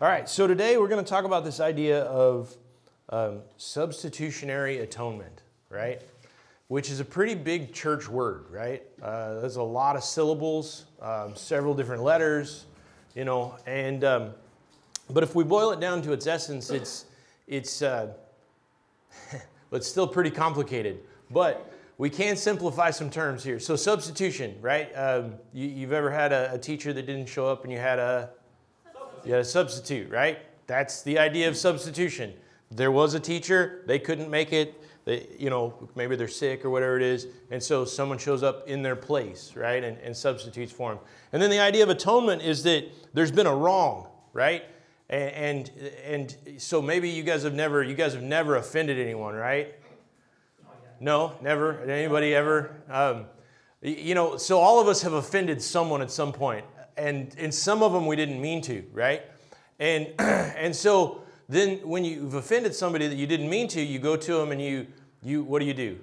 All right, so today we're going to talk about this idea of um, substitutionary atonement, right? Which is a pretty big church word, right? Uh, there's a lot of syllables, um, several different letters, you know, and um, but if we boil it down to its essence, it's it's uh, it's still pretty complicated, but we can simplify some terms here. So substitution, right? Um, you, have ever had a, a teacher that didn't show up and you had a you had a substitute, right? That's the idea of substitution. There was a teacher, they couldn't make it, they, you know, maybe they're sick or whatever it is, and so someone shows up in their place, right, and, and substitutes for them. And then the idea of atonement is that there's been a wrong, right? And, and, and so maybe you guys have never, you guys have never offended anyone, right? No, never. Anybody ever? Um, you know, so all of us have offended someone at some point and and some of them we didn't mean to, right? And and so then when you've offended somebody that you didn't mean to, you go to them and you you what do you do?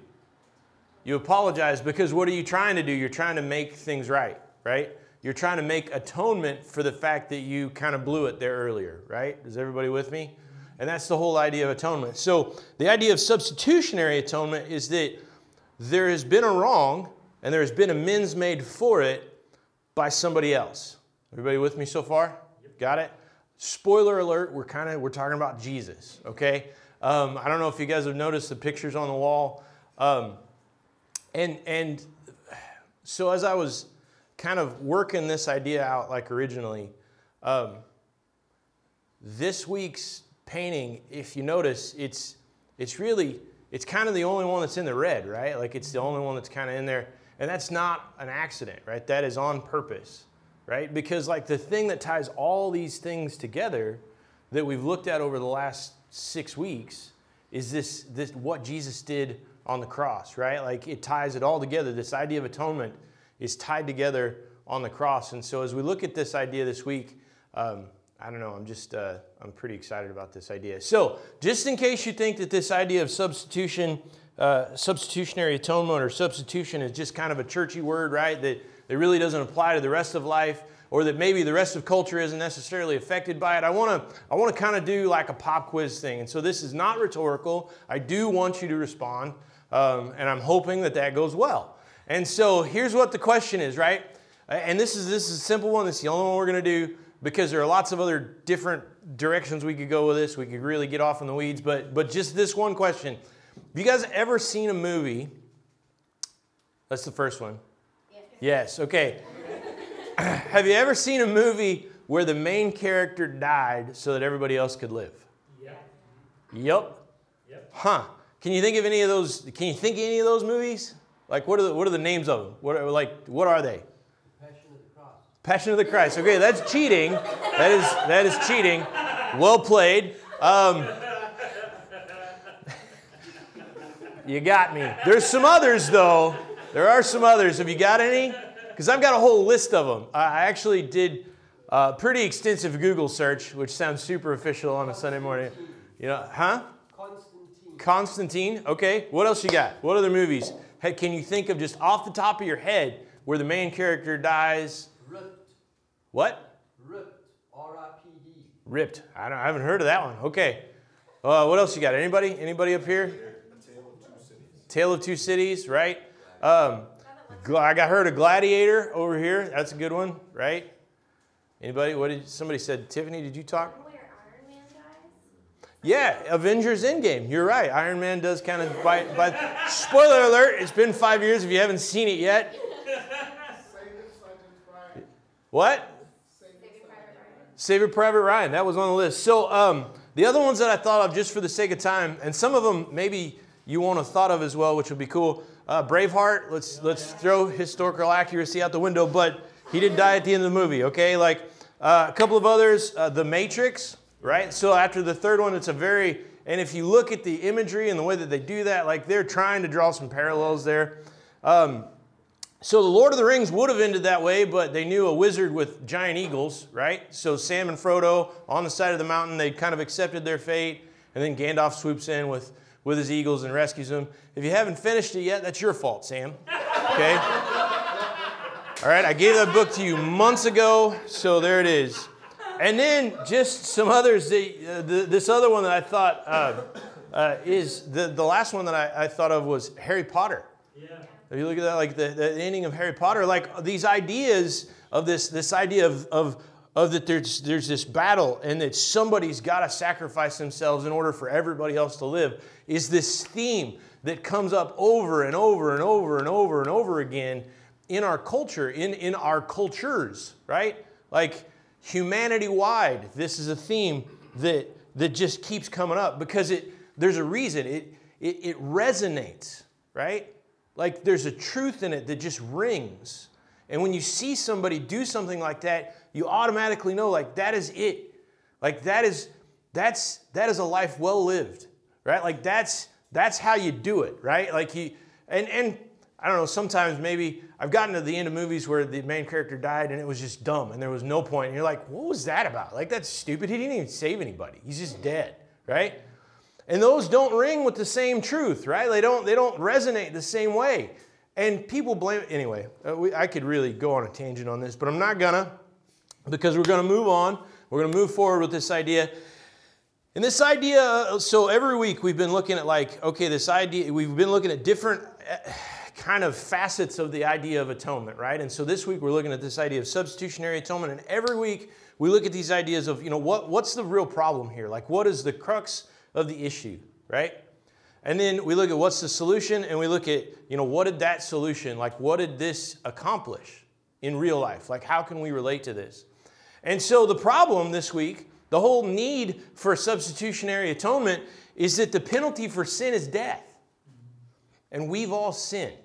You apologize because what are you trying to do? You're trying to make things right, right? You're trying to make atonement for the fact that you kind of blew it there earlier, right? Is everybody with me? And that's the whole idea of atonement. So the idea of substitutionary atonement is that there has been a wrong and there has been amends made for it by somebody else. Everybody with me so far? Got it? Spoiler alert, we're kind of we're talking about Jesus, okay? Um, I don't know if you guys have noticed the pictures on the wall. Um, and and so as I was kind of working this idea out like originally, um, this week's painting, if you notice, it's it's really it's kind of the only one that's in the red, right? Like it's the only one that's kind of in there. And that's not an accident, right? That is on purpose, right? Because, like, the thing that ties all these things together that we've looked at over the last six weeks is this, this what Jesus did on the cross, right? Like, it ties it all together. This idea of atonement is tied together on the cross. And so, as we look at this idea this week, um, I don't know, I'm just, uh, I'm pretty excited about this idea. So, just in case you think that this idea of substitution, uh, substitutionary atonement or substitution is just kind of a churchy word, right? That, that really doesn't apply to the rest of life, or that maybe the rest of culture isn't necessarily affected by it. I want to I want to kind of do like a pop quiz thing, and so this is not rhetorical. I do want you to respond, um, and I'm hoping that that goes well. And so here's what the question is, right? And this is this is a simple one. This is the only one we're going to do because there are lots of other different directions we could go with this. We could really get off in the weeds, but but just this one question have you guys ever seen a movie? That's the first one. Yes, okay. Have you ever seen a movie where the main character died so that everybody else could live? Yeah. Yep. Yep. Huh. Can you think of any of those? Can you think of any of those movies? Like, what are the, what are the names of them? What are, like, what are they? Passion of the Christ. Passion of the Christ. Okay, that's cheating. That is that is cheating. Well played. Um, You got me. There's some others, though. There are some others. Have you got any? Because I've got a whole list of them. I actually did a pretty extensive Google search, which sounds super official on a Sunday morning. You know, huh? Constantine. Constantine. Okay. What else you got? What other movies? Hey, can you think of just off the top of your head where the main character dies? Ripped. What? Ripped. R-I-P-D. Ripped. I, don't, I haven't heard of that one. Okay. Uh, what else you got? Anybody? Anybody up here? Tale of Two Cities, right? Um, I got heard a Gladiator over here. That's a good one, right? Anybody? What did somebody said? Tiffany, did you talk? Yeah, Avengers Endgame. You're right. Iron Man does kind of bite. But spoiler alert: it's been five years. If you haven't seen it yet, what? Save Saving Private Ryan. That was on the list. So um, the other ones that I thought of, just for the sake of time, and some of them maybe you won't have thought of as well, which would be cool. Uh, Braveheart, let's, let's throw historical accuracy out the window, but he did die at the end of the movie, okay? Like uh, a couple of others, uh, The Matrix, right? So after the third one, it's a very, and if you look at the imagery and the way that they do that, like they're trying to draw some parallels there. Um, so the Lord of the Rings would have ended that way, but they knew a wizard with giant eagles, right? So Sam and Frodo on the side of the mountain, they kind of accepted their fate, and then Gandalf swoops in with with his eagles and rescues them. If you haven't finished it yet, that's your fault, Sam. Okay? All right, I gave that book to you months ago, so there it is. and then just some others. The, uh, the, this other one that I thought uh, uh, is the, the last one that I, I thought of was Harry Potter. Yeah. If you look at that, like the, the ending of Harry Potter, like these ideas of this, this idea of, of, of that there's, there's this battle and that somebody's got to sacrifice themselves in order for everybody else to live is this theme that comes up over and over and over and over and over again in our culture, in, in our cultures, right? Like humanity wide, this is a theme that, that just keeps coming up because it, there's a reason. It, it, it resonates, right? Like there's a truth in it that just rings. And when you see somebody do something like that, you automatically know like that is it. Like that is that's that is a life well lived, right? Like that's that's how you do it, right? Like you and and I don't know, sometimes maybe I've gotten to the end of movies where the main character died and it was just dumb and there was no point. And you're like, what was that about? Like that's stupid. He didn't even save anybody. He's just dead, right? And those don't ring with the same truth, right? They don't, they don't resonate the same way. And people blame, anyway, uh, we, I could really go on a tangent on this, but I'm not gonna because we're gonna move on. We're gonna move forward with this idea. And this idea, so every week we've been looking at like, okay, this idea, we've been looking at different uh, kind of facets of the idea of atonement, right? And so this week we're looking at this idea of substitutionary atonement. And every week we look at these ideas of, you know, what, what's the real problem here? Like, what is the crux of the issue, right? And then we look at what's the solution and we look at, you know, what did that solution, like what did this accomplish in real life? Like how can we relate to this? And so the problem this week, the whole need for substitutionary atonement is that the penalty for sin is death. And we've all sinned.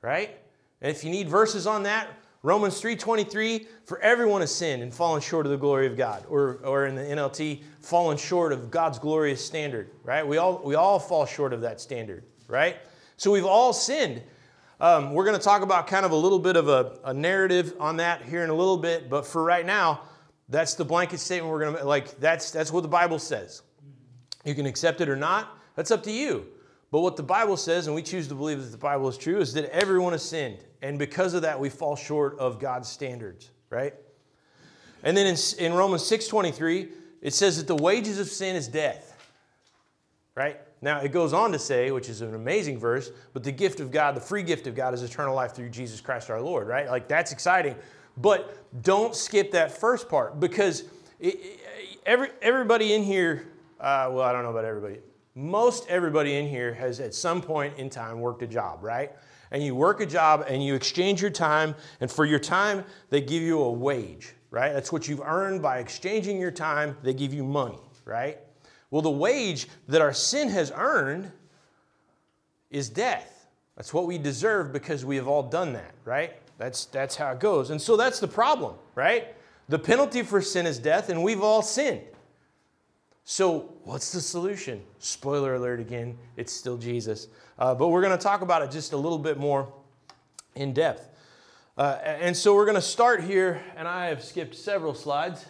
Right? And if you need verses on that, Romans 3:23, for everyone has sinned and fallen short of the glory of God. Or, or in the NLT, fallen short of God's glorious standard, right? We all, we all fall short of that standard, right? So we've all sinned. Um, we're going to talk about kind of a little bit of a, a narrative on that here in a little bit, but for right now, that's the blanket statement we're going to like. That's that's what the Bible says. You can accept it or not. That's up to you. But what the Bible says, and we choose to believe that the Bible is true, is that everyone has sinned. And because of that, we fall short of God's standards, right? And then in, in Romans 6.23, it says that the wages of sin is death, right? Now, it goes on to say, which is an amazing verse, but the gift of God, the free gift of God is eternal life through Jesus Christ our Lord, right? Like, that's exciting. But don't skip that first part because it, every, everybody in here, uh, well, I don't know about everybody, most everybody in here has at some point in time worked a job, right? And you work a job and you exchange your time, and for your time, they give you a wage, right? That's what you've earned by exchanging your time, they give you money, right? Well, the wage that our sin has earned is death. That's what we deserve because we have all done that, right? That's, that's how it goes. And so that's the problem, right? The penalty for sin is death, and we've all sinned. So, what's the solution? Spoiler alert again, it's still Jesus. Uh, but we're going to talk about it just a little bit more in depth. Uh, and so, we're going to start here, and I have skipped several slides.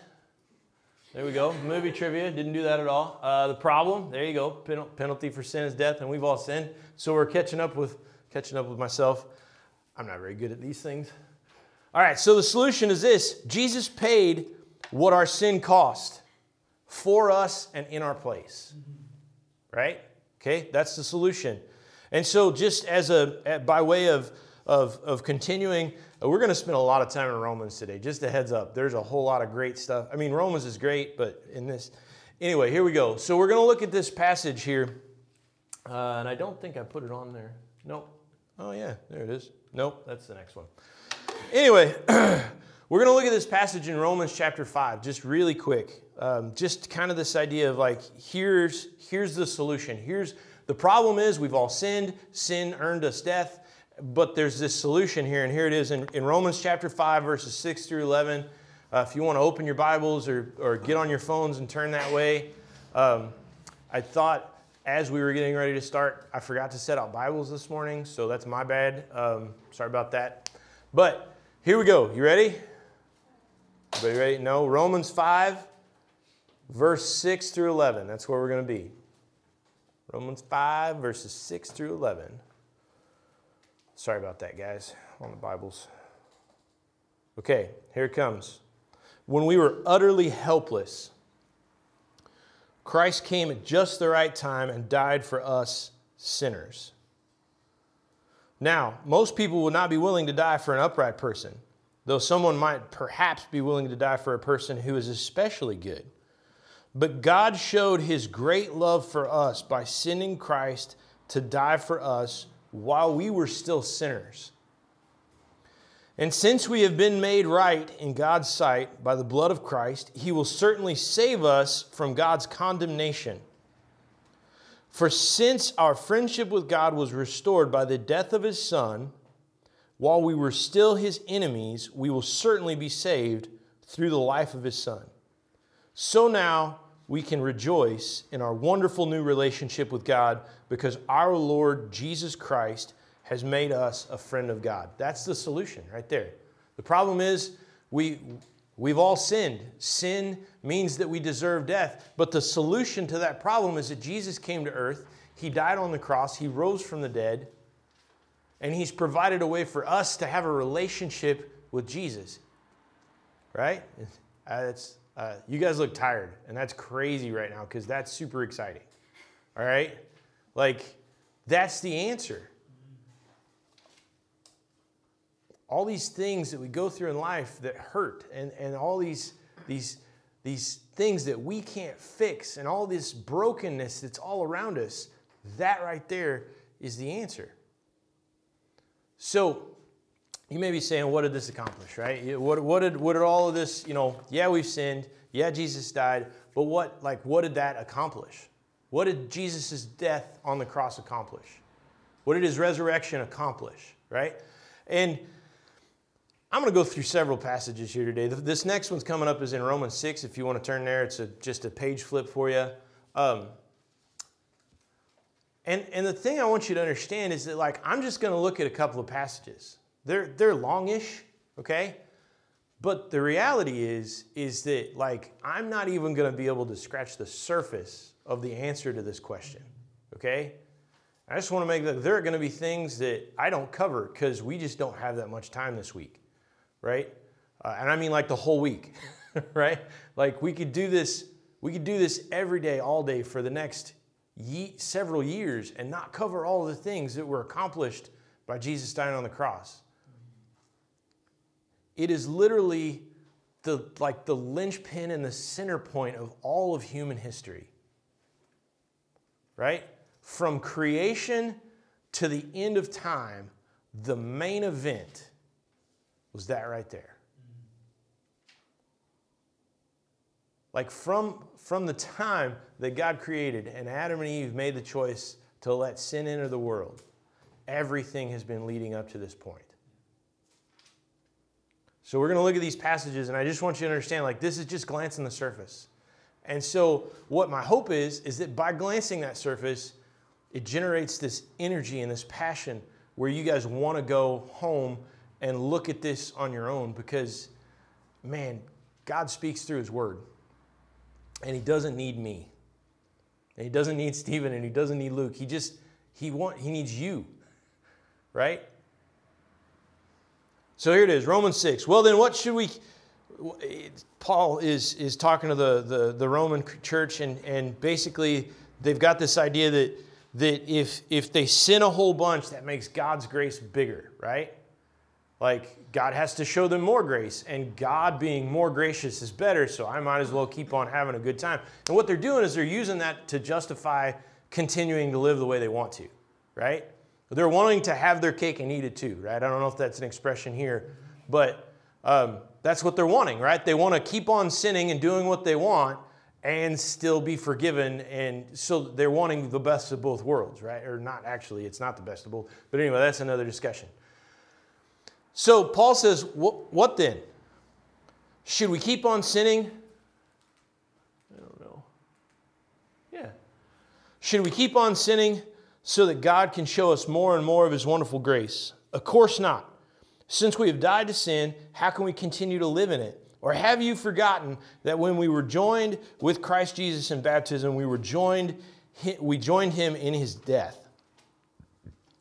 There we go. Movie trivia. Didn't do that at all. Uh, the problem. There you go. Pen- penalty for sin is death, and we've all sinned. So we're catching up with catching up with myself. I'm not very good at these things. All right. So the solution is this: Jesus paid what our sin cost for us and in our place. Right? Okay. That's the solution. And so, just as a by way of of, of continuing we're going to spend a lot of time in Romans today. Just a heads up, there's a whole lot of great stuff. I mean, Romans is great, but in this. Anyway, here we go. So we're going to look at this passage here. Uh, and I don't think I put it on there. Nope. Oh, yeah, there it is. Nope, that's the next one. Anyway, we're going to look at this passage in Romans chapter 5, just really quick. Um, just kind of this idea of like, here's, here's the solution. Here's the problem is we've all sinned, sin earned us death but there's this solution here, and here it is in, in Romans chapter 5, verses 6 through 11. Uh, if you want to open your Bibles or, or get on your phones and turn that way, um, I thought as we were getting ready to start, I forgot to set out Bibles this morning, so that's my bad. Um, sorry about that. But here we go. You ready? Everybody ready? No. Romans 5, verse 6 through 11. That's where we're going to be. Romans 5, verses 6 through 11. Sorry about that, guys, on the Bibles. Okay, here it comes. when we were utterly helpless, Christ came at just the right time and died for us sinners. Now, most people would not be willing to die for an upright person, though someone might perhaps be willing to die for a person who is especially good. But God showed his great love for us by sending Christ to die for us while we were still sinners. And since we have been made right in God's sight by the blood of Christ, he will certainly save us from God's condemnation. For since our friendship with God was restored by the death of his Son, while we were still his enemies, we will certainly be saved through the life of his Son. So now we can rejoice in our wonderful new relationship with God because our Lord Jesus Christ has made us a friend of God. That's the solution right there. The problem is we we've all sinned. Sin means that we deserve death, but the solution to that problem is that Jesus came to earth, he died on the cross, he rose from the dead, and he's provided a way for us to have a relationship with Jesus. Right? It's, uh, you guys look tired, and that's crazy right now because that's super exciting. All right? Like, that's the answer. all these things that we go through in life that hurt and, and all these, these, these things that we can't fix and all this brokenness that's all around us, that right there is the answer. So you may be saying, what did this accomplish, right? What, what, did, what did all of this, you know, yeah, we've sinned, yeah, Jesus died, but what, like, what did that accomplish? What did Jesus' death on the cross accomplish? What did his resurrection accomplish, right? And I'm going to go through several passages here today. This next one's coming up is in Romans 6. If you want to turn there, it's a, just a page flip for you. Um, and, and the thing I want you to understand is that, like, I'm just going to look at a couple of passages. They're, they're longish, okay? But the reality is, is that, like, I'm not even going to be able to scratch the surface of the answer to this question, okay? I just want to make that there are going to be things that I don't cover because we just don't have that much time this week right? Uh, and I mean like the whole week, right? Like we could do this, we could do this every day, all day for the next ye- several years and not cover all the things that were accomplished by Jesus dying on the cross. It is literally the like the linchpin and the center point of all of human history. Right? From creation to the end of time, the main event was that right there. Like from, from the time that God created and Adam and Eve made the choice to let sin enter the world, everything has been leading up to this point. So we're going to look at these passages, and I just want you to understand like, this is just glancing the surface. And so, what my hope is, is that by glancing that surface, it generates this energy and this passion where you guys want to go home and look at this on your own because, man, God speaks through His Word. And He doesn't need me. And He doesn't need Stephen and He doesn't need Luke. He just, He, want, he needs you, right? So here it is, Romans 6. Well, then what should we. Paul is, is talking to the, the, the Roman church, and, and basically they've got this idea that, that if, if they sin a whole bunch, that makes God's grace bigger, right? like God has to show them more grace, and God being more gracious is better, so I might as well keep on having a good time. And what they're doing is they're using that to justify continuing to live the way they want to, right? They're wanting to have their cake and eat it too, right? I don't know if that's an expression here, but um, that's what they're wanting, right? They want to keep on sinning and doing what they want and still be forgiven. And so they're wanting the best of both worlds, right? Or not actually, it's not the best of both. But anyway, that's another discussion. So Paul says, What then? Should we keep on sinning? I don't know. Yeah. Should we keep on sinning so that God can show us more and more of his wonderful grace? Of course not. Since we have died to sin, how can we continue to live in it? Or have you forgotten that when we were joined with Christ Jesus in baptism, we were joined we joined him in his death?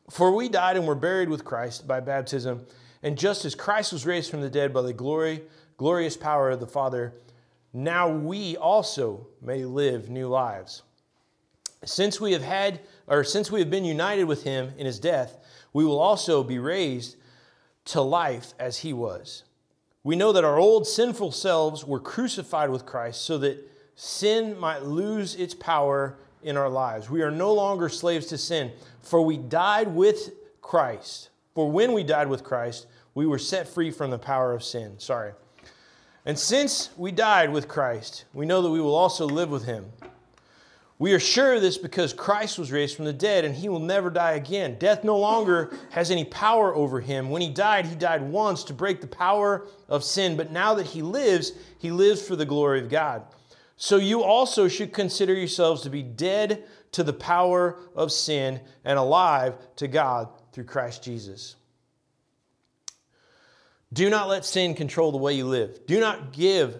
For we died and were buried with Christ by baptism and just as Christ was raised from the dead by the glory, glorious power of the Father, now we also may live new lives. Since we have had, or since we have been united with him in his death, we will also be raised to life as he was. We know that our old sinful selves were crucified with Christ so that sin might lose its power in our lives. We are no longer slaves to sin, for we died with Christ. For when we died with Christ, we were set free from the power of sin. Sorry. And since we died with Christ, we know that we will also live with him. We are sure of this because Christ was raised from the dead and he will never die again. Death no longer has any power over him. When he died, he died once to break the power of sin, but now that he lives, he lives for the glory of God. So you also should consider yourselves to be dead to the power of sin and alive to God through Christ Jesus. Do not let sin control the way you live. Do not give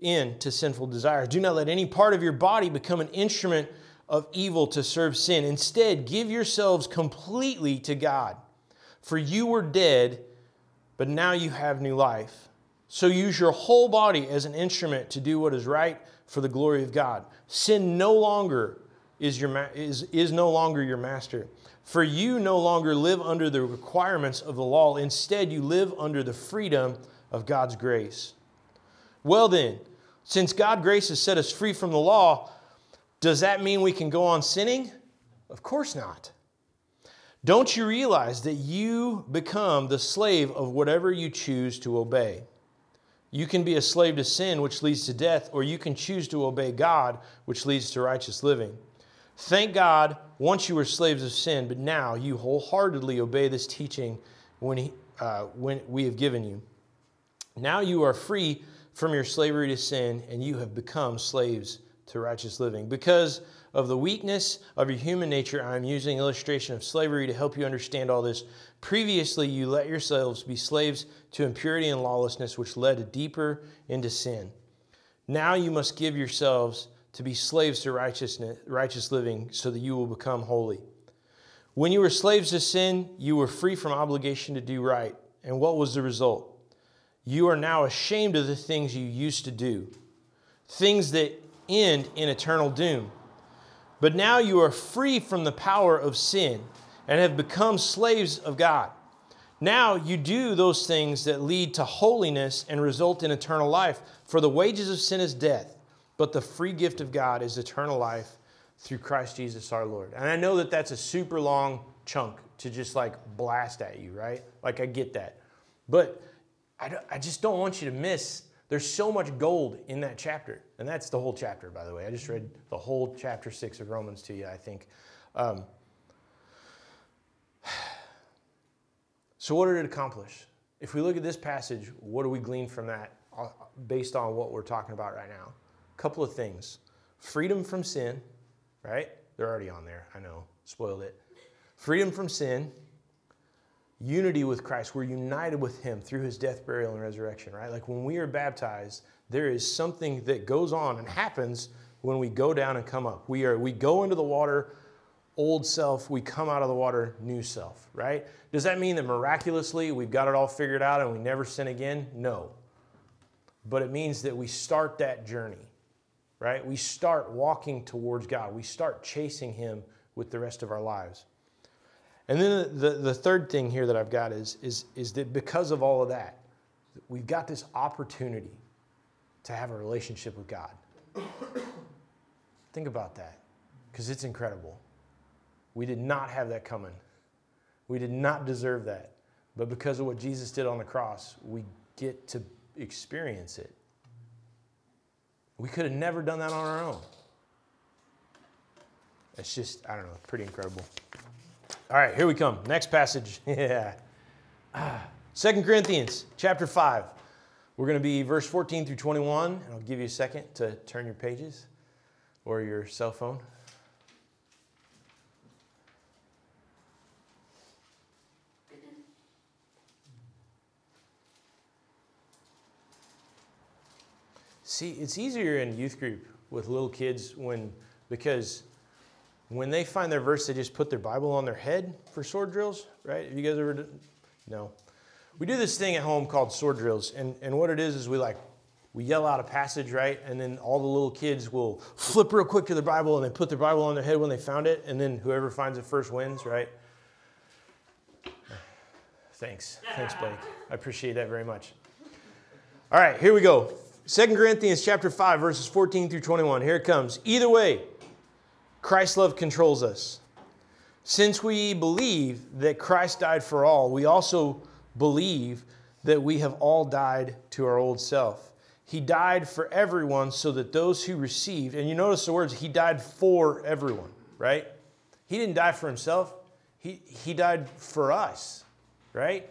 in to sinful desires. Do not let any part of your body become an instrument of evil to serve sin. Instead, give yourselves completely to God. For you were dead, but now you have new life. So use your whole body as an instrument to do what is right for the glory of God. Sin no longer is, your ma- is, is no longer your master. For you no longer live under the requirements of the law. Instead, you live under the freedom of God's grace. Well, then, since God grace has set us free from the law, does that mean we can go on sinning? Of course not. Don't you realize that you become the slave of whatever you choose to obey? You can be a slave to sin, which leads to death, or you can choose to obey God, which leads to righteous living. Thank God, once you were slaves of sin, but now you wholeheartedly obey this teaching when, he, uh, when we have given you. Now you are free from your slavery to sin, and you have become slaves to righteous living. Because of the weakness of your human nature, I am using illustration of slavery to help you understand all this. Previously, you let yourselves be slaves to impurity and lawlessness, which led deeper into sin. Now you must give yourselves to be slaves to righteousness, righteous living so that you will become holy. When you were slaves to sin, you were free from obligation to do right. And what was the result? You are now ashamed of the things you used to do, things that end in eternal doom. But now you are free from the power of sin and have become slaves of God. Now you do those things that lead to holiness and result in eternal life. For the wages of sin is death but the free gift of God is eternal life through Christ Jesus our Lord. And I know that that's a super long chunk to just like blast at you, right? Like I get that. But I, I just don't want you to miss. There's so much gold in that chapter. And that's the whole chapter, by the way. I just read the whole chapter six of Romans to you, I think. Um, so, what did it accomplish? If we look at this passage, what do we glean from that uh, based on what we're talking about right now? A couple of things freedom from sin, right? They're already on there, I know, spoiled it. Freedom from sin, unity with Christ. We're united with Him through His death, burial, and resurrection, right? Like when we are baptized, there is something that goes on and happens when we go down and come up. We are we go into the water, old self, we come out of the water, new self, right? Does that mean that miraculously we've got it all figured out and we never sin again? No. But it means that we start that journey right? We start walking towards God. We start chasing Him with the rest of our lives. And then the, the third thing here that I've got is, is, is that because of all of that, we've got this opportunity to have a relationship with God. Think about that, because it's incredible. We did not have that coming. We did not deserve that. But because of what Jesus did on the cross, we get to experience it. We could have never done that on our own. It's just, I don't know, pretty incredible. All right, here we come. Next passage. yeah. Second Corinthians chapter 5. We're going to be verse 14 through 21, and I'll give you a second to turn your pages or your cell phone. See, it's easier in youth group with little kids when because when they find their verse, they just put their Bible on their head for sword drills, right? Have you guys ever done? No. We do this thing at home called sword drills, and, and what it is is we like we yell out a passage, right? And then all the little kids will flip real quick to the Bible and they put their Bible on their head when they found it, and then whoever finds it first wins, right? Thanks. Thanks, Blake. I appreciate that very much. All right, here we go. Second Corinthians chapter 5, verses 14 through 21. Here it comes. Either way, Christ's love controls us. Since we believe that Christ died for all, we also believe that we have all died to our old self. He died for everyone so that those who received, and you notice the words, He died for everyone, right? He didn't die for Himself, He, he died for us, right?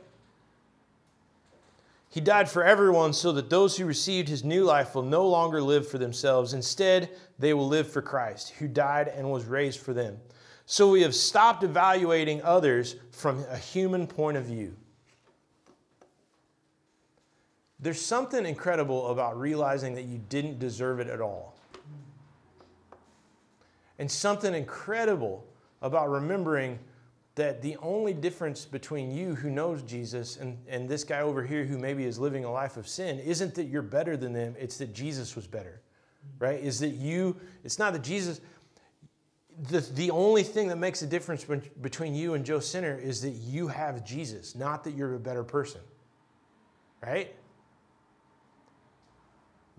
He died for everyone so that those who received his new life will no longer live for themselves. Instead, they will live for Christ, who died and was raised for them. So we have stopped evaluating others from a human point of view. There's something incredible about realizing that you didn't deserve it at all. And something incredible about remembering that the only difference between you who knows Jesus and, and this guy over here who maybe is living a life of sin isn't that you're better than them, it's that Jesus was better, right? Is that you, it's not that Jesus, the, the only thing that makes a difference between you and Joe Sinner is that you have Jesus, not that you're a better person, right?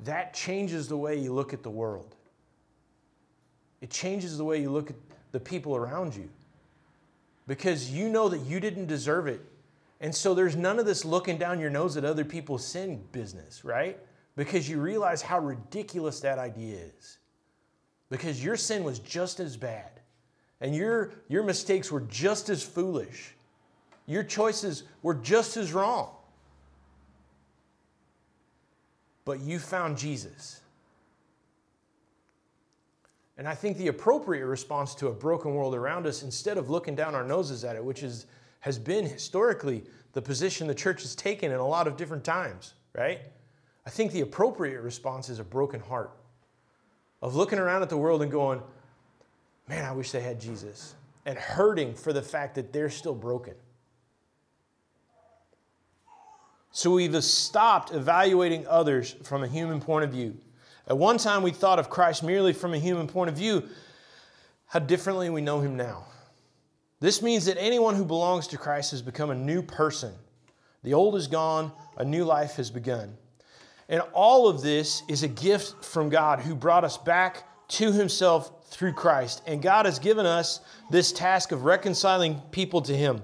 That changes the way you look at the world. It changes the way you look at the people around you because you know that you didn't deserve it. And so there's none of this looking down your nose at other people's sin business, right? Because you realize how ridiculous that idea is. Because your sin was just as bad, and your, your mistakes were just as foolish. Your choices were just as wrong. But you found Jesus. And I think the appropriate response to a broken world around us, instead of looking down our noses at it, which is, has been historically the position the church has taken in a lot of different times, right? I think the appropriate response is a broken heart of looking around at the world and going, man, I wish they had Jesus, and hurting for the fact that they're still broken. So we've stopped evaluating others from a human point of view. At one time, we thought of Christ merely from a human point of view. How differently we know him now. This means that anyone who belongs to Christ has become a new person. The old is gone, a new life has begun. And all of this is a gift from God who brought us back to himself through Christ. And God has given us this task of reconciling people to him.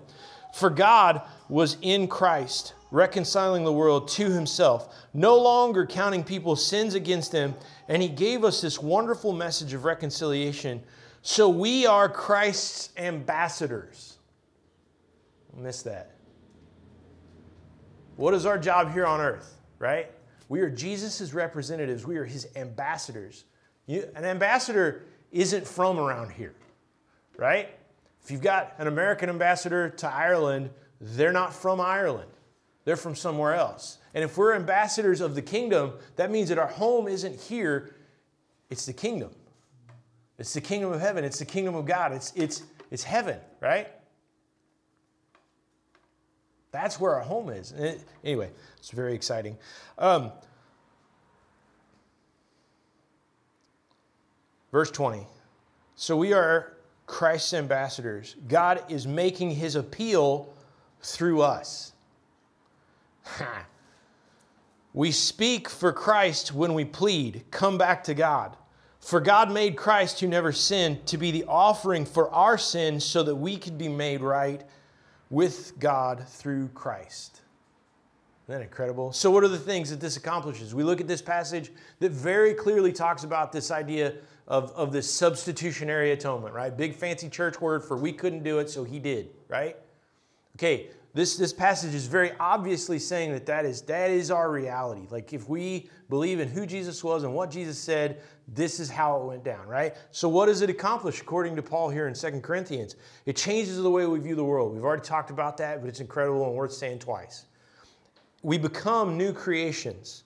For God was in Christ reconciling the world to himself, no longer counting people's sins against them. And he gave us this wonderful message of reconciliation. So we are Christ's ambassadors. Miss that. What is our job here on earth, right? We are Jesus' representatives, we are his ambassadors. You, an ambassador isn't from around here, right? If you've got an American ambassador to Ireland, they're not from Ireland. They're from somewhere else. And if we're ambassadors of the kingdom, that means that our home isn't here, it's the kingdom. It's the kingdom of heaven, it's the kingdom of God, it's, it's, it's heaven, right? That's where our home is. It, anyway, it's very exciting. Um, verse 20. So we are Christ's ambassadors. God is making his appeal through us. we speak for Christ when we plead, come back to God. For God made Christ, who never sinned, to be the offering for our sins so that we could be made right with God through Christ. Isn't that incredible? So, what are the things that this accomplishes? We look at this passage that very clearly talks about this idea of, of this substitutionary atonement, right? Big fancy church word for we couldn't do it, so he did, right? Okay, this, this passage is very obviously saying that that is, that is our reality. Like if we believe in who Jesus was and what Jesus said, this is how it went down, right? So what does it accomplish according to Paul here in 2 Corinthians? It changes the way we view the world. We've already talked about that, but it's incredible and worth saying twice. We become new creations.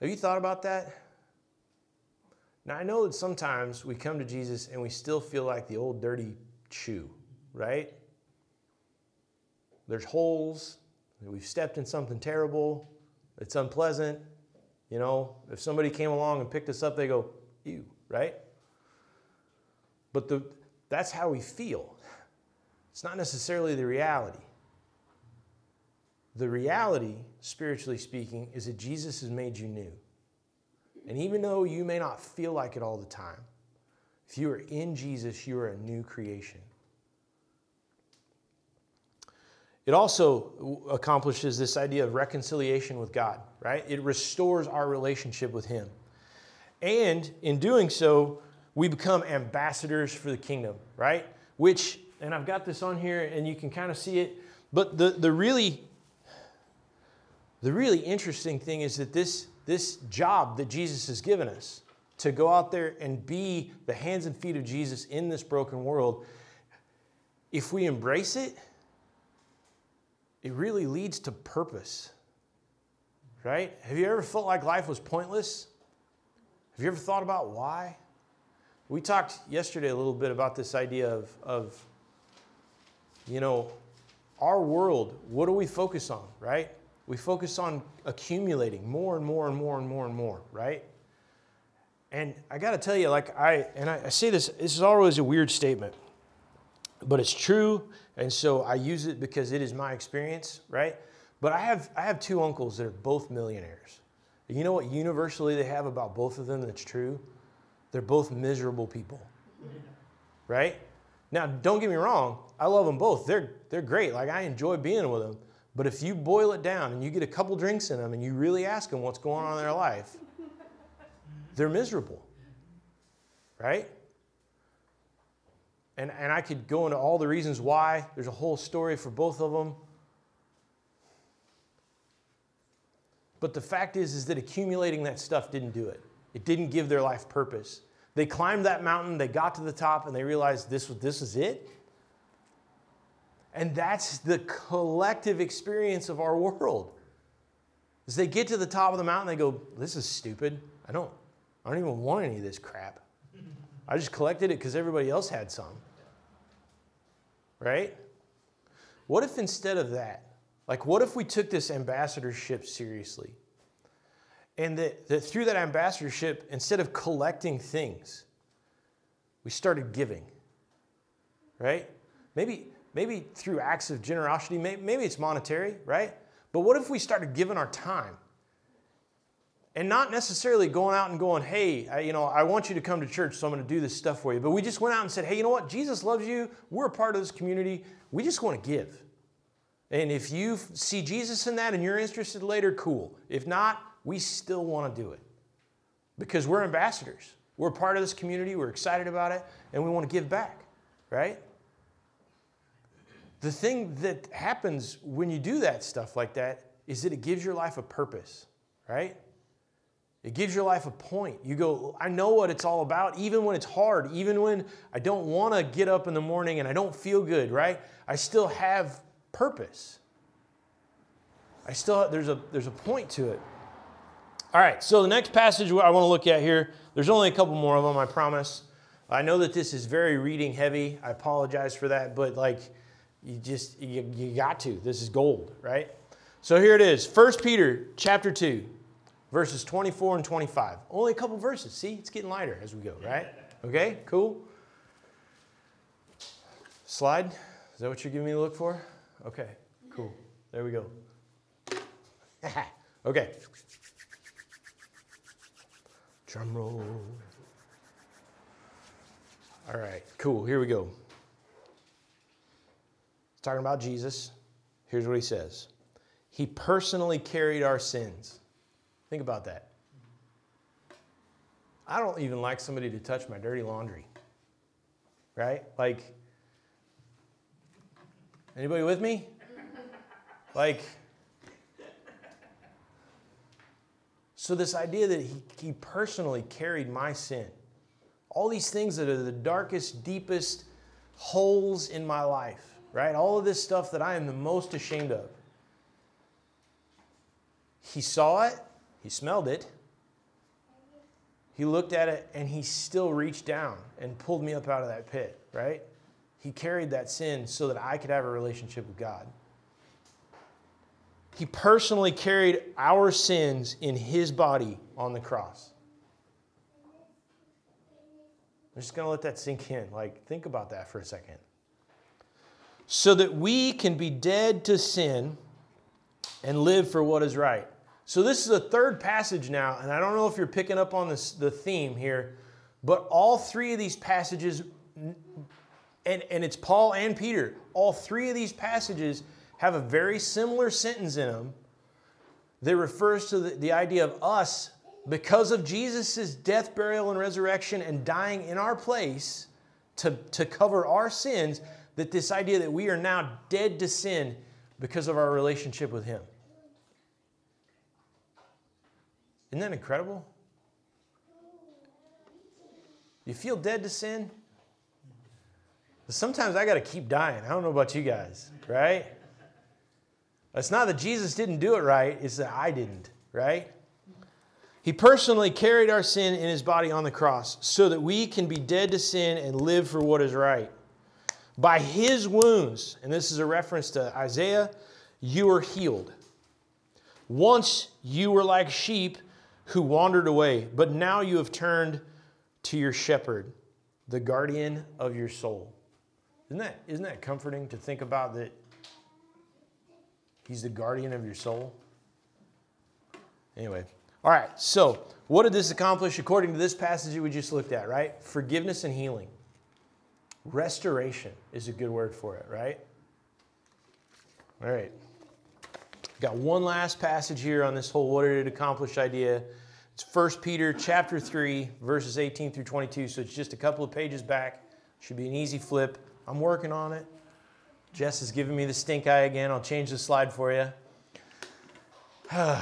Have you thought about that? Now, I know that sometimes we come to Jesus and we still feel like the old dirty shoe, right? There's holes, we've stepped in something terrible, it's unpleasant. You know, if somebody came along and picked us up, they go, ew, right? But the, that's how we feel. It's not necessarily the reality. The reality, spiritually speaking, is that Jesus has made you new. And even though you may not feel like it all the time, if you are in Jesus, you are a new creation. It also accomplishes this idea of reconciliation with God, right? It restores our relationship with Him. And in doing so, we become ambassadors for the kingdom, right? Which, and I've got this on here and you can kind of see it, but the, the really the really interesting thing is that this, this job that Jesus has given us to go out there and be the hands and feet of Jesus in this broken world, if we embrace it, it really leads to purpose. Right? Have you ever felt like life was pointless? Have you ever thought about why? We talked yesterday a little bit about this idea of, of you know, our world, what do we focus on, right? We focus on accumulating more and more and more and more and more, right? And I got to tell you, like I, and I, I say this, this is always a weird statement, but it's true. And so I use it because it is my experience, right? But I have, I have two uncles that are both millionaires. You know what universally they have about both of them that's true? They're both miserable people, right? Now, don't get me wrong, I love them both. They're, they're great. Like, I enjoy being with them. But if you boil it down and you get a couple drinks in them and you really ask them what's going on in their life, they're miserable. Right? And, and I could go into all the reasons why. There's a whole story for both of them. But the fact is, is that accumulating that stuff didn't do it. It didn't give their life purpose. They climbed that mountain, they got to the top, and they realized this, this is it. And that's the collective experience of our world. As they get to the top of the mountain, they go, This is stupid. I don't, I don't even want any of this crap. I just collected it because everybody else had some. Right? What if instead of that, like, what if we took this ambassadorship seriously? And that, that through that ambassadorship, instead of collecting things, we started giving. Right? Maybe, maybe through acts of generosity, maybe it's monetary, right? But what if we started giving our time? And not necessarily going out and going, hey, I, you know, I want you to come to church, so I'm going to do this stuff for you. But we just went out and said, hey, you know what? Jesus loves you. We're a part of this community. We just want to give. And if you see Jesus in that and you're interested later, cool. If not, we still want to do it because we're ambassadors. We're part of this community. We're excited about it, and we want to give back, right? The thing that happens when you do that stuff like that is that it gives your life a purpose, right? It gives your life a point. You go, I know what it's all about, even when it's hard, even when I don't want to get up in the morning and I don't feel good, right? I still have purpose. I still there's a there's a point to it. All right, so the next passage I want to look at here, there's only a couple more of them, I promise. I know that this is very reading heavy. I apologize for that, but like you just you, you got to this is gold right so here it is 1 peter chapter 2 verses 24 and 25 only a couple verses. See it's getting lighter as we go right? Okay cool. Slide. Is that what you're giving me to look for? Okay cool. There we go. Okay. Drum roll. All right cool. Here we go. Talking about Jesus. Here's what he says. He personally carried our sins. Think about that. I don't even like somebody to touch my dirty laundry. Right? Like, anybody with me? Like, so this idea that he, he personally carried my sin, all these things that are the darkest, deepest holes in my life, right? All of this stuff that I am the most ashamed of. He saw it, he smelled it, he looked at it, and he still reached down and pulled me up out of that pit, right? He carried that sin so that I could have a relationship with God. He personally carried our sins in his body on the cross. I'm just going to let that sink in. Like, think about that for a second. So that we can be dead to sin and live for what is right. So, this is a third passage now, and I don't know if you're picking up on this, the theme here, but all three of these passages, and, and it's Paul and Peter, all three of these passages have a very similar sentence in them that refers to the, the idea of us, because of Jesus' death, burial, and resurrection, and dying in our place to, to cover our sins, that this idea that we are now dead to sin because of our relationship with Him. Isn't that incredible? You feel dead to sin? Sometimes I got to keep dying. I don't know about you guys, right? It's not that Jesus didn't do it right, it's that I didn't, right? He personally carried our sin in his body on the cross so that we can be dead to sin and live for what is right. By his wounds, and this is a reference to Isaiah, you are healed. Once you were like sheep who wandered away, but now you have turned to your shepherd, the guardian of your soul. Isn't that, isn't that comforting to think about that he's the guardian of your soul? Anyway, all right, so what did this accomplish according to this passage that we just looked at, right? Forgiveness and healing. Restoration is a good word for it, right? All right. Got one last passage here on this whole what did it accomplish idea. It's 1 Peter chapter 3, verses 18 through 22. So it's just a couple of pages back. Should be an easy flip. I'm working on it. Jess is giving me the stink eye again. I'll change the slide for you. All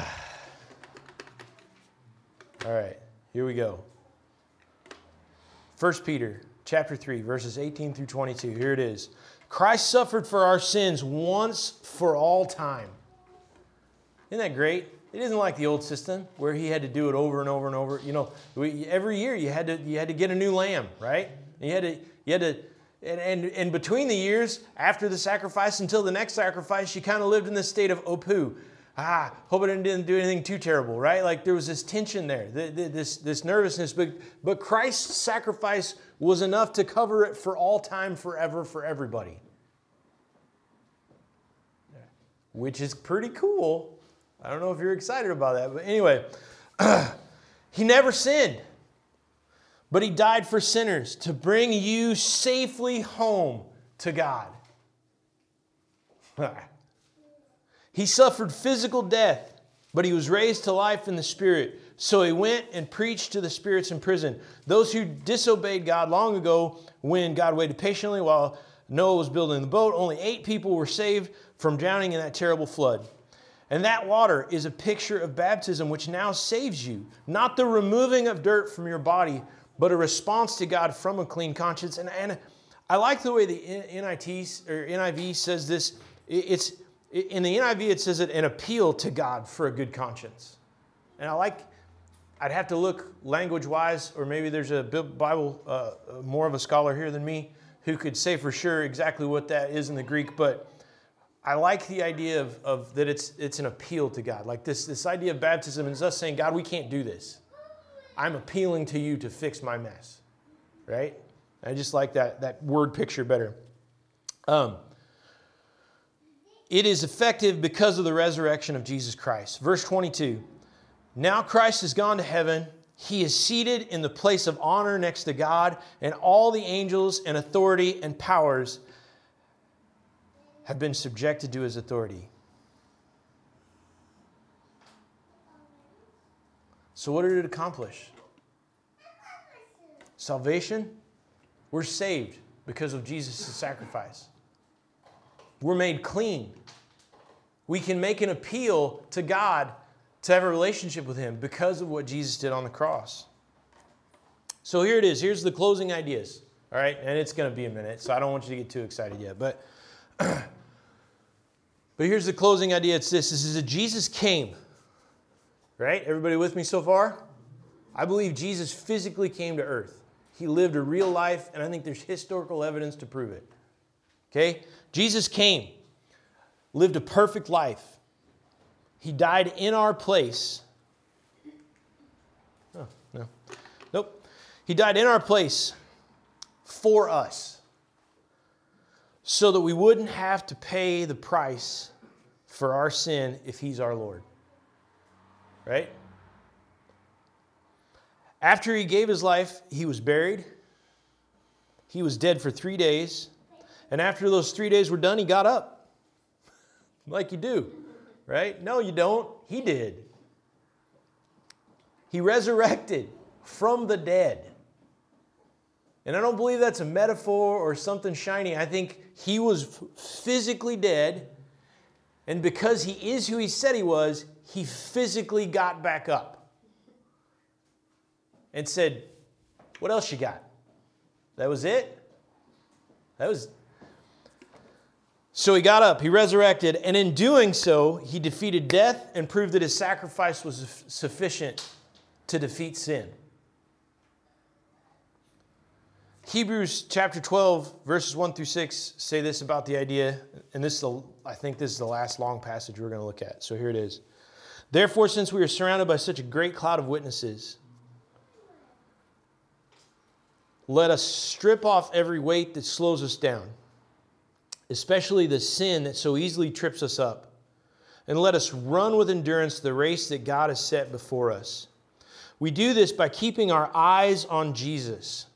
right, here we go. 1 Peter chapter 3, verses 18 through 22. Here it is. Christ suffered for our sins once for all time. Isn't that great? It isn't like the old system where he had to do it over and over and over. You know, we, every year you had to you had to get a new lamb, right? And you had to you had to and, and, and between the years, after the sacrifice until the next sacrifice, you kind of lived in this state of opu. Ah, hope I didn't do anything too terrible, right? Like there was this tension there, this, this nervousness. But, but Christ's sacrifice was enough to cover it for all time, forever, for everybody. Which is pretty cool. I don't know if you're excited about that. But anyway, he never sinned. But he died for sinners to bring you safely home to God. he suffered physical death, but he was raised to life in the Spirit. So he went and preached to the spirits in prison, those who disobeyed God long ago when God waited patiently while Noah was building the boat. Only eight people were saved from drowning in that terrible flood. And that water is a picture of baptism, which now saves you, not the removing of dirt from your body but a response to God from a clean conscience. And, and I like the way the NLT or NIV says this. It's in the NIV it says it an appeal to God for a good conscience. And I like. I'd have to look language wise, or maybe there's a Bible uh, more of a scholar here than me who could say for sure exactly what that is in the Greek. But I like the idea of, of that it's it's an appeal to God. Like this this idea of baptism is us saying, God, we can't do this. I'm appealing to you to fix my mess, right? I just like that, that word picture better. Um, it is effective because of the resurrection of Jesus Christ. Verse 22 Now Christ has gone to heaven. He is seated in the place of honor next to God, and all the angels and authority and powers have been subjected to his authority. So, what did it accomplish? Salvation? We're saved because of Jesus' sacrifice. We're made clean. We can make an appeal to God to have a relationship with Him because of what Jesus did on the cross. So here it is. Here's the closing ideas. All right, and it's going to be a minute, so I don't want you to get too excited yet. But, but here's the closing idea. It's this: this is that Jesus came Right? Everybody with me so far? I believe Jesus physically came to earth. He lived a real life, and I think there's historical evidence to prove it. Okay? Jesus came, lived a perfect life, He died in our place. Oh, no. Nope. He died in our place for us so that we wouldn't have to pay the price for our sin if He's our Lord. Right? After He gave His life, He was buried. He was dead for three days. And after those three days were done, He got up. like you do. Right? No, you don't. He did. He resurrected from the dead. And I don't believe that's a metaphor or something shiny. I think he was physically dead, and because he is who he said he was, he physically got back up and said, What else you got? That was it? That was. So he got up, he resurrected, and in doing so, he defeated death and proved that his sacrifice was sufficient to defeat sin. Hebrews chapter 12, verses 1 through 6 say this about the idea, and this is the, I think this is the last long passage we're going to look at. So here it is. Therefore, since we are surrounded by such a great cloud of witnesses, let us strip off every weight that slows us down, especially the sin that so easily trips us up, and let us run with endurance the race that God has set before us. We do this by keeping our eyes on Jesus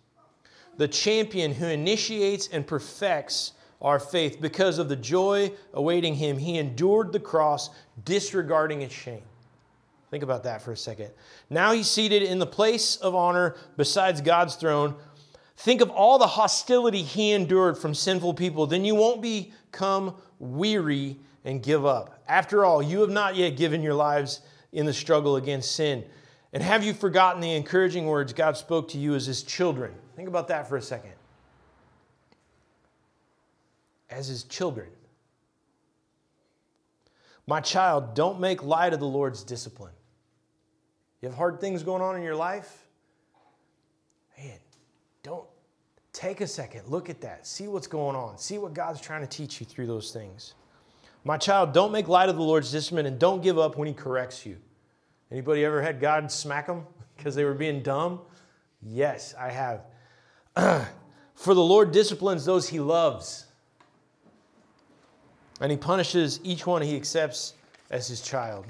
the champion who initiates and perfects our faith. Because of the joy awaiting him, he endured the cross, disregarding its shame. Think about that for a second. Now he's seated in the place of honor besides God's throne. Think of all the hostility he endured from sinful people. Then you won't become weary and give up. After all, you have not yet given your lives in the struggle against sin. And have you forgotten the encouraging words God spoke to you as his children? Think about that for a second. As his children. My child, don't make light of the Lord's discipline. You have hard things going on in your life? Man, don't take a second, look at that, see what's going on, see what God's trying to teach you through those things. My child, don't make light of the Lord's discipline and don't give up when he corrects you. Anybody ever had God smack them because they were being dumb? Yes, I have. For the Lord disciplines those he loves, and he punishes each one he accepts as his child.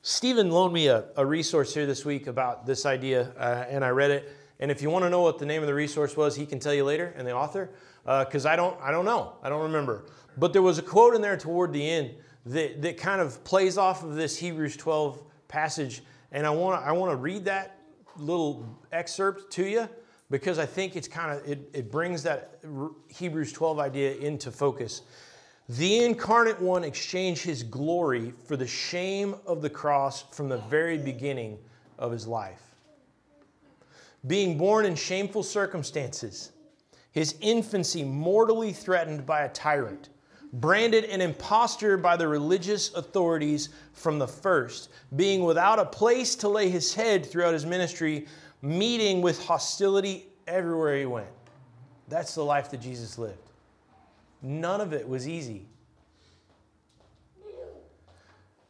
Stephen loaned me a, a resource here this week about this idea, uh, and I read it. And if you want to know what the name of the resource was, he can tell you later, and the author, because uh, I don't, I don't know, I don't remember. But there was a quote in there toward the end that, that kind of plays off of this Hebrews 12 passage, and I want to, I want to read that little excerpt to you because I think it's kind of it, it brings that Hebrews 12 idea into focus. The incarnate one exchanged his glory for the shame of the cross from the very beginning of his life. Being born in shameful circumstances, his infancy mortally threatened by a tyrant, branded an impostor by the religious authorities from the first, being without a place to lay his head throughout his ministry, meeting with hostility everywhere he went. That's the life that Jesus lived. None of it was easy.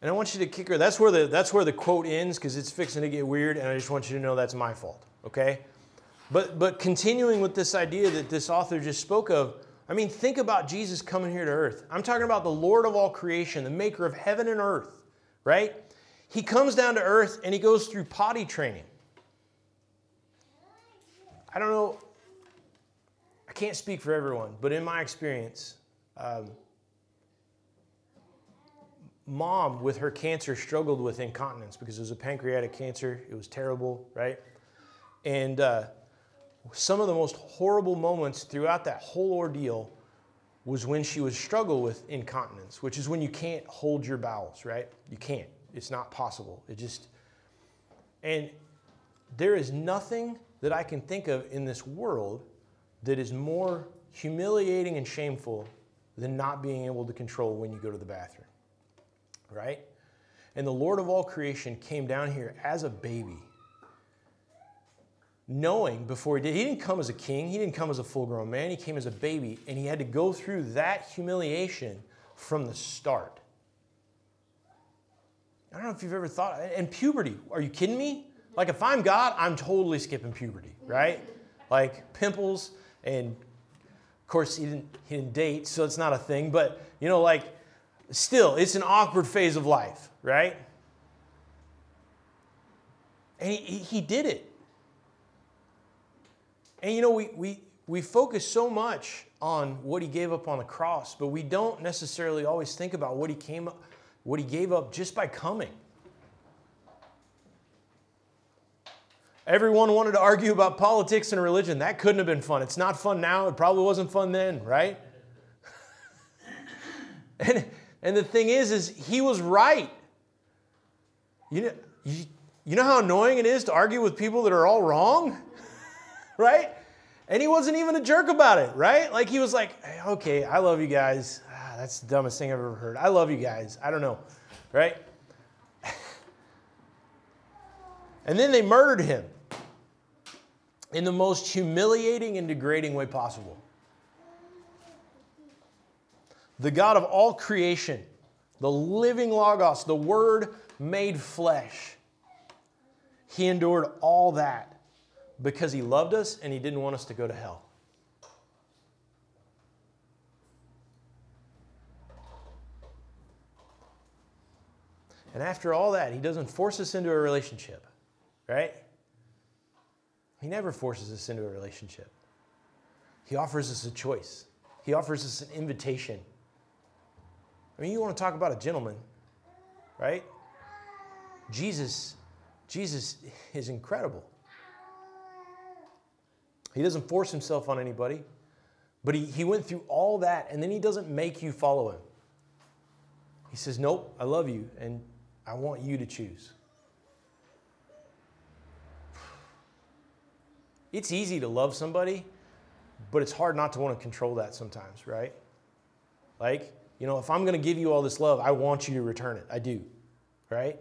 And I want you to kick her. That's where the, that's where the quote ends because it's fixing to get weird, and I just want you to know that's my fault, okay? But, but continuing with this idea that this author just spoke of, I mean, think about Jesus coming here to earth. I'm talking about the Lord of all creation, the maker of heaven and earth, right? He comes down to earth and he goes through potty training. I don't know, I can't speak for everyone, but in my experience, um, mom with her cancer struggled with incontinence because it was a pancreatic cancer. It was terrible, right? And uh, some of the most horrible moments throughout that whole ordeal was when she would struggle with incontinence, which is when you can't hold your bowels, right? You can't. It's not possible. It just, and there is nothing that I can think of in this world that is more humiliating and shameful than not being able to control when you go to the bathroom, right? And the Lord of all creation came down here as a baby knowing before he did. He didn't come as a king, he didn't come as a full grown man, he came as a baby, and he had to go through that humiliation from the start. I don't know if you've ever thought, and puberty, are you kidding me? Like, if I'm God, I'm totally skipping puberty, right? Like, pimples, and of course, he didn't, he didn't date, so it's not a thing, but, you know, like, still, it's an awkward phase of life, right? And he, he did it. And you know, we, we, we focus so much on what he gave up on the cross, but we don't necessarily always think about what he came up, what he gave up just by coming. Everyone wanted to argue about politics and religion. That couldn't have been fun. It's not fun now. It probably wasn't fun then, right? and, and the thing is, is he was right. You know, you, you know how annoying it is to argue with people that are all wrong? right? And he wasn't even a jerk about it, right? Like he was like, hey, okay, I love you guys. Ah, that's the dumbest thing I've ever heard. I love you guys. I don't know, right? and then they murdered him in the most humiliating and degrading way possible. The God of all creation, the living Logos, the Word made flesh, he endured all that because he loved us and he didn't want us to go to hell. And after all that, he doesn't force us into a relationship, right? He never forces us into a relationship. He offers us a choice, he offers us an invitation. I mean, you want to talk about a gentleman, right? Jesus, Jesus is incredible. He doesn't force himself on anybody, but he, he went through all that and then he doesn't make you follow him. He says, Nope, I love you and I want you to choose. It's easy to love somebody, but it's hard not to want to control that sometimes, right? Like, you know, if I'm going to give you all this love, I want you to return it. I do, right?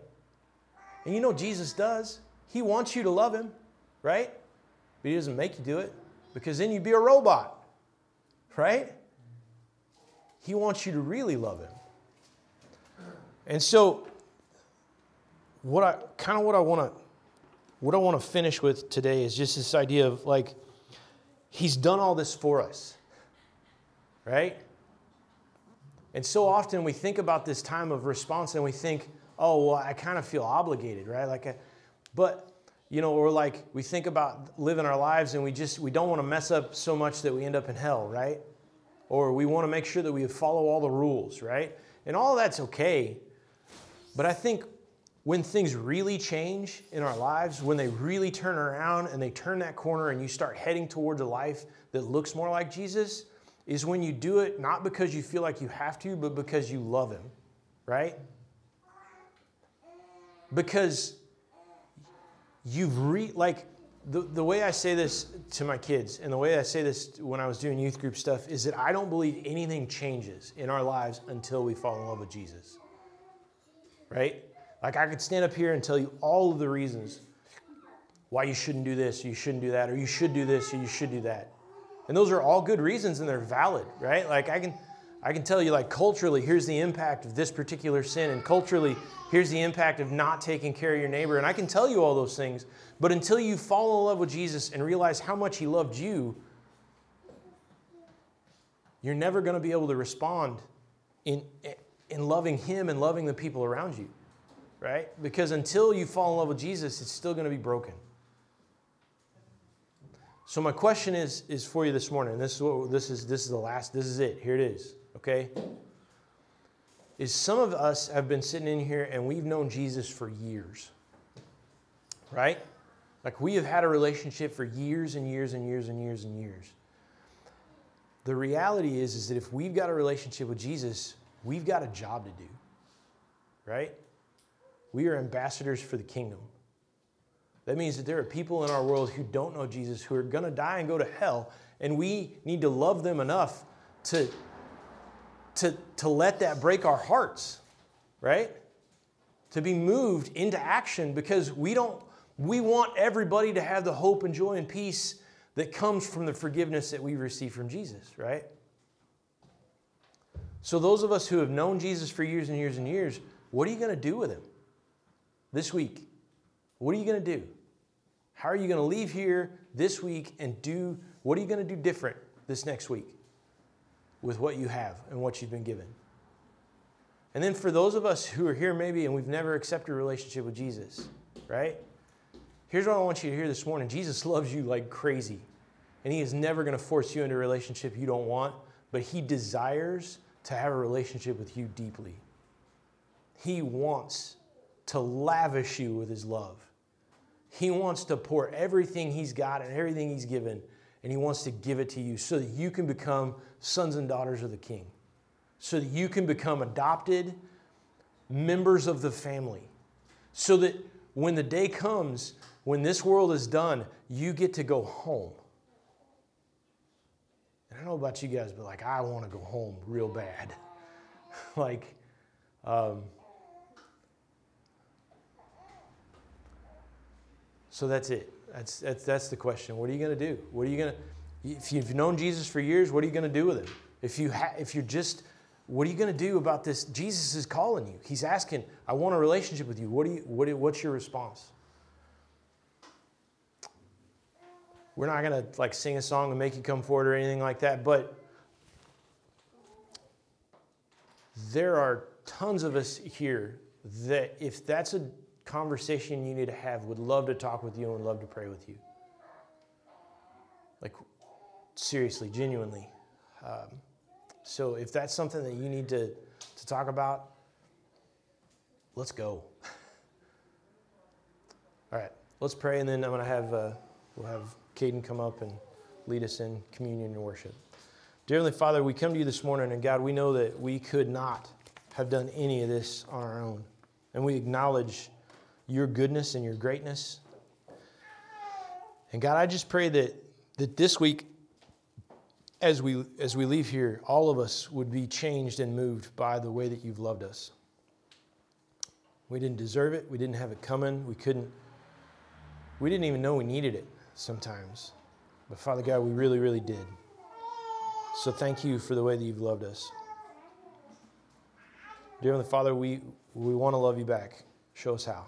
And you know, Jesus does. He wants you to love him, right? But he doesn't make you do it because then you'd be a robot, right? He wants you to really love him. And so, what I kind of what I want to what I want to finish with today is just this idea of like he's done all this for us. Right? And so often we think about this time of response and we think, "Oh, well, I kind of feel obligated, right?" Like I, but you know, or like we think about living our lives and we just we don't want to mess up so much that we end up in hell, right? Or we want to make sure that we follow all the rules, right? And all that's okay. But I think when things really change in our lives, when they really turn around and they turn that corner and you start heading towards a life that looks more like Jesus, is when you do it not because you feel like you have to, but because you love Him, right? Because you've re like the, the way I say this to my kids and the way I say this when I was doing youth group stuff is that I don't believe anything changes in our lives until we fall in love with Jesus. Right? Like I could stand up here and tell you all of the reasons why you shouldn't do this, or you shouldn't do that, or you should do this, or you should do that. And those are all good reasons and they're valid, right? Like I can I can tell you like culturally here's the impact of this particular sin and culturally here's the impact of not taking care of your neighbor and I can tell you all those things, but until you fall in love with Jesus and realize how much he loved you, you're never going to be able to respond in in loving him and loving the people around you. Right? Because until you fall in love with Jesus, it's still going to be broken. So my question is, is for you this morning. This is what this is. This is the last. This is it. Here it is. Okay. Is some of us have been sitting in here and we've known Jesus for years. Right? Like we have had a relationship for years and years and years and years and years. The reality is, is that if we've got a relationship with Jesus, we've got a job to do. Right? We are ambassadors for the kingdom. That means that there are people in our world who don't know Jesus, who are going to die and go to hell, and we need to love them enough to, to, to let that break our hearts, right? To be moved into action because we don't we want everybody to have the hope and joy and peace that comes from the forgiveness that we receive from Jesus, right? So those of us who have known Jesus for years and years and years, what are you going to do with him? this week? What are you going to do? How are you going to leave here this week and do what are you going to do different this next week with what you have and what you've been given? And then for those of us who are here maybe and we've never accepted a relationship with Jesus, right? Here's what I want you to hear this morning Jesus loves you like crazy. And He is never going to force you into a relationship you don't want, but He desires to have a relationship with you deeply. He wants to lavish you with His love. He wants to pour everything He's got and everything He's given, and He wants to give it to you so that you can become sons and daughters of the King so that you can become adopted members of the family. So that when the day comes, when this world is done, you get to go home. And I don't know about you guys, but like, I want to go home real bad. like, um, so that's it. That's, that's, that's the question. What are you going to do? What are you going to, if you've known Jesus for years, what are you going to do with him? If, you ha- if you're just what are you going to do about this? Jesus is calling you. He's asking, I want a relationship with you. What do you what, what's your response? We're not going to like sing a song and make you come forward or anything like that, but there are tons of us here that if that's a conversation you need to have, would love to talk with you and would love to pray with you. Like, seriously, genuinely. Um, so if that's something that you need to, to talk about, let's go. All right, let's pray, and then I'm going to have uh, we'll have Caden come up and lead us in communion and worship. Dear Heavenly Father, we come to you this morning, and God, we know that we could not have done any of this on our own, and we acknowledge your goodness and your greatness. And God, I just pray that that this week as we, as we leave here, all of us would be changed and moved by the way that you've loved us. We didn't deserve it. We didn't have it coming. We couldn't, we didn't even know we needed it sometimes. But Father God, we really, really did. So thank you for the way that you've loved us. Dear Heavenly Father, we, we want to love you back. Show us how.